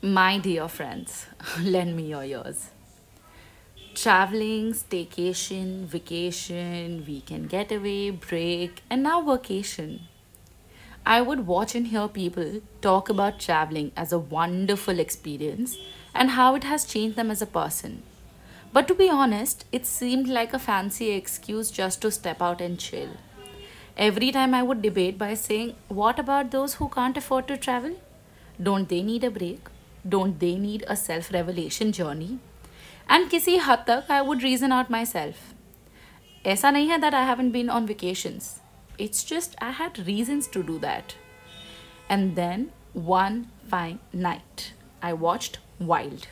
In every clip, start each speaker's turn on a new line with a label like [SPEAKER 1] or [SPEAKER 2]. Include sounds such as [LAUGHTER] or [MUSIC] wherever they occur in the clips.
[SPEAKER 1] My dear friends, [LAUGHS] lend me your ears. Traveling, staycation, vacation, weekend getaway, break, and now vacation. I would watch and hear people talk about traveling as a wonderful experience and how it has changed them as a person. But to be honest, it seemed like a fancy excuse just to step out and chill. Every time I would debate by saying, What about those who can't afford to travel? Don't they need a break? Don't they need a self revelation journey? And किसी हद तक I would reason out myself. ऐसा नहीं है that I haven't been on vacations. It's just I had reasons to do that. And then one fine night, I watched Wild,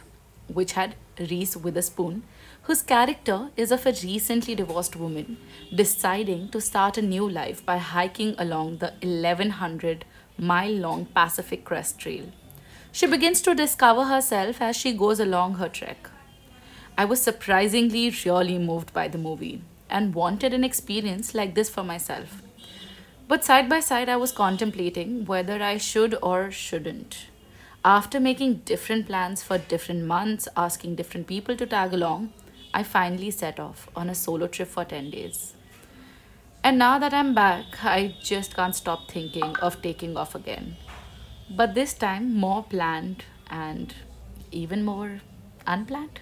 [SPEAKER 1] which had Reese Witherspoon, whose character is of a recently divorced woman deciding to start a new life by hiking along the 1100 mile long Pacific Crest Trail. She begins to discover herself as she goes along her trek. I was surprisingly really moved by the movie and wanted an experience like this for myself. But side by side, I was contemplating whether I should or shouldn't. After making different plans for different months, asking different people to tag along, I finally set off on a solo trip for 10 days. And now that I'm back, I just can't stop thinking of taking off again. But this time, more planned and even more unplanned.